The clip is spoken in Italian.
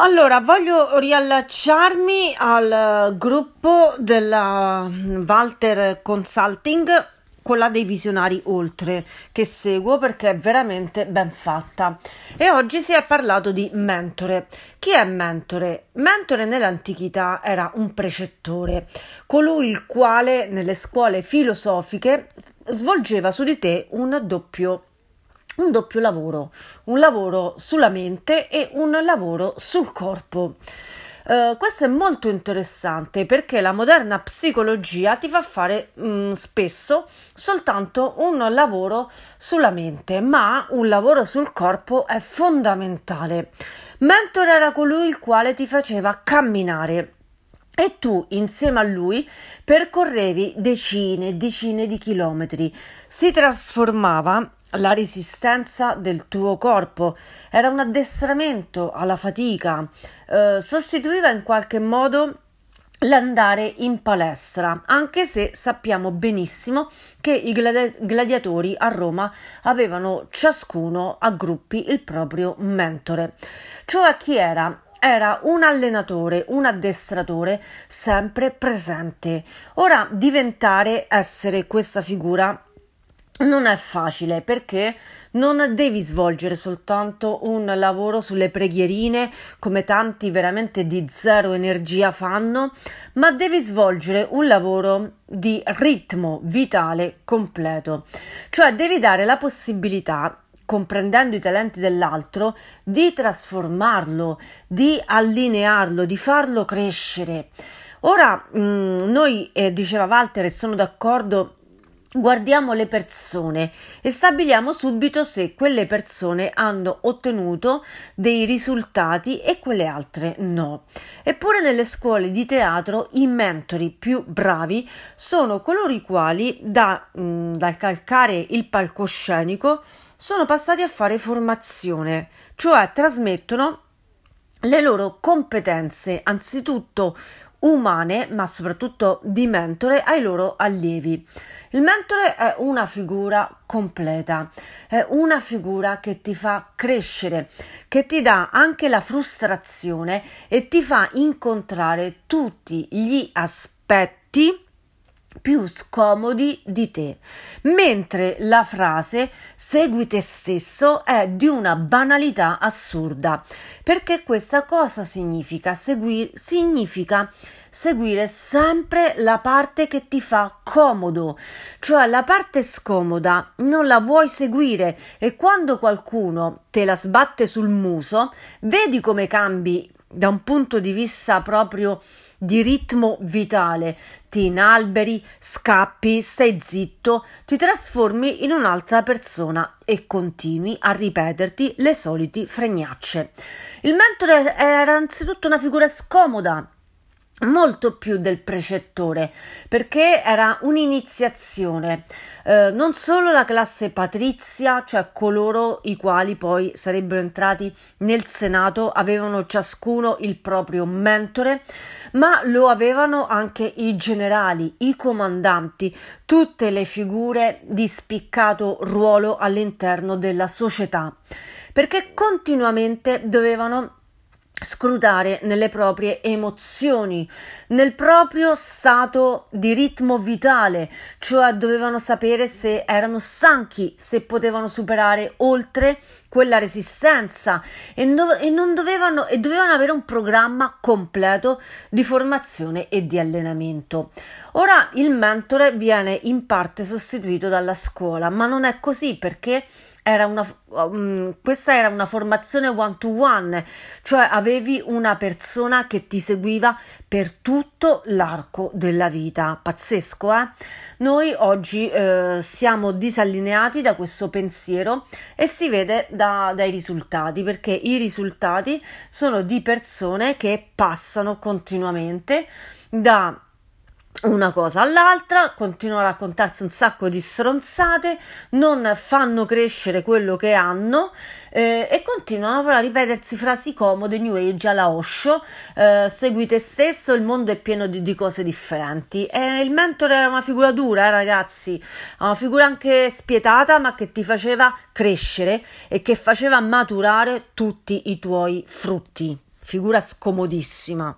Allora, voglio riallacciarmi al gruppo della Walter Consulting, quella dei visionari oltre, che seguo perché è veramente ben fatta. E oggi si è parlato di mentore. Chi è mentore? Mentore nell'antichità era un precettore, colui il quale nelle scuole filosofiche svolgeva su di te un doppio un doppio lavoro, un lavoro sulla mente e un lavoro sul corpo. Uh, questo è molto interessante perché la moderna psicologia ti fa fare mh, mm, spesso soltanto un lavoro sulla mente, ma un lavoro sul corpo è fondamentale. Mentor era colui il quale ti faceva camminare e tu insieme a lui percorrevi decine e decine di chilometri. Si trasformava la resistenza del tuo corpo, era un addestramento alla fatica, eh, sostituiva in qualche modo l'andare in palestra, anche se sappiamo benissimo che i gladi- gladiatori a Roma avevano ciascuno a gruppi il proprio mentore. Cioè chi era? Era un allenatore, un addestratore sempre presente. Ora diventare essere questa figura non è facile perché non devi svolgere soltanto un lavoro sulle preghierine come tanti veramente di zero energia fanno, ma devi svolgere un lavoro di ritmo vitale completo, cioè devi dare la possibilità comprendendo i talenti dell'altro, di trasformarlo, di allinearlo, di farlo crescere. Ora, mh, mm, noi, eh, diceva Walter, e sono d'accordo, guardiamo le persone e stabiliamo subito se quelle persone hanno ottenuto dei risultati e quelle altre no. Eppure nelle scuole di teatro i mentori più bravi sono coloro i quali da, mh, mm, dal calcare il palcoscenico sono passati a fare formazione, cioè trasmettono le loro competenze anzitutto umane, ma soprattutto di mentore ai loro allievi. Il mentore è una figura completa, è una figura che ti fa crescere, che ti dà anche la frustrazione e ti fa incontrare tutti gli aspetti più scomodi di te, mentre la frase segui te stesso è di una banalità assurda, perché questa cosa significa seguire significa seguire sempre la parte che ti fa comodo, cioè la parte scomoda non la vuoi seguire e quando qualcuno te la sbatte sul muso, vedi come cambi da un punto di vista proprio di ritmo vitale, ti inalberi, scappi, stai zitto, ti trasformi in un'altra persona e continui a ripeterti le soliti fregnacce. Il mentore era anzitutto una figura scomoda, molto più del precettore perché era un'iniziazione. Eh, non solo la classe patrizia cioè coloro i quali poi sarebbero entrati nel senato avevano ciascuno il proprio mentore ma lo avevano anche i generali i comandanti tutte le figure di spiccato ruolo all'interno della società. Perché continuamente dovevano scrutare nelle proprie emozioni, nel proprio stato di ritmo vitale, cioè dovevano sapere se erano stanchi, se potevano superare oltre quella resistenza e, no, e non dovevano, e dovevano avere un programma completo di formazione e di allenamento. Ora il mentore viene in parte sostituito dalla scuola, ma non è così perché era una, um, questa era una formazione one to one, cioè avevi una persona che ti seguiva per tutto l'arco della vita. Pazzesco, eh? Noi oggi eh, siamo disallineati da questo pensiero e si vede da, dai risultati, perché i risultati sono di persone che passano continuamente da una cosa all'altra, continuano a raccontarsi un sacco di stronzate, non fanno crescere quello che hanno eh, e continuano però a ripetersi frasi comode, New Age alla Osho, eh, segui te stesso, il mondo è pieno di, di cose differenti. E il mentore era una figura dura, eh, ragazzi, una figura anche spietata, ma che ti faceva crescere e che faceva maturare tutti i tuoi frutti. figura scomodissima.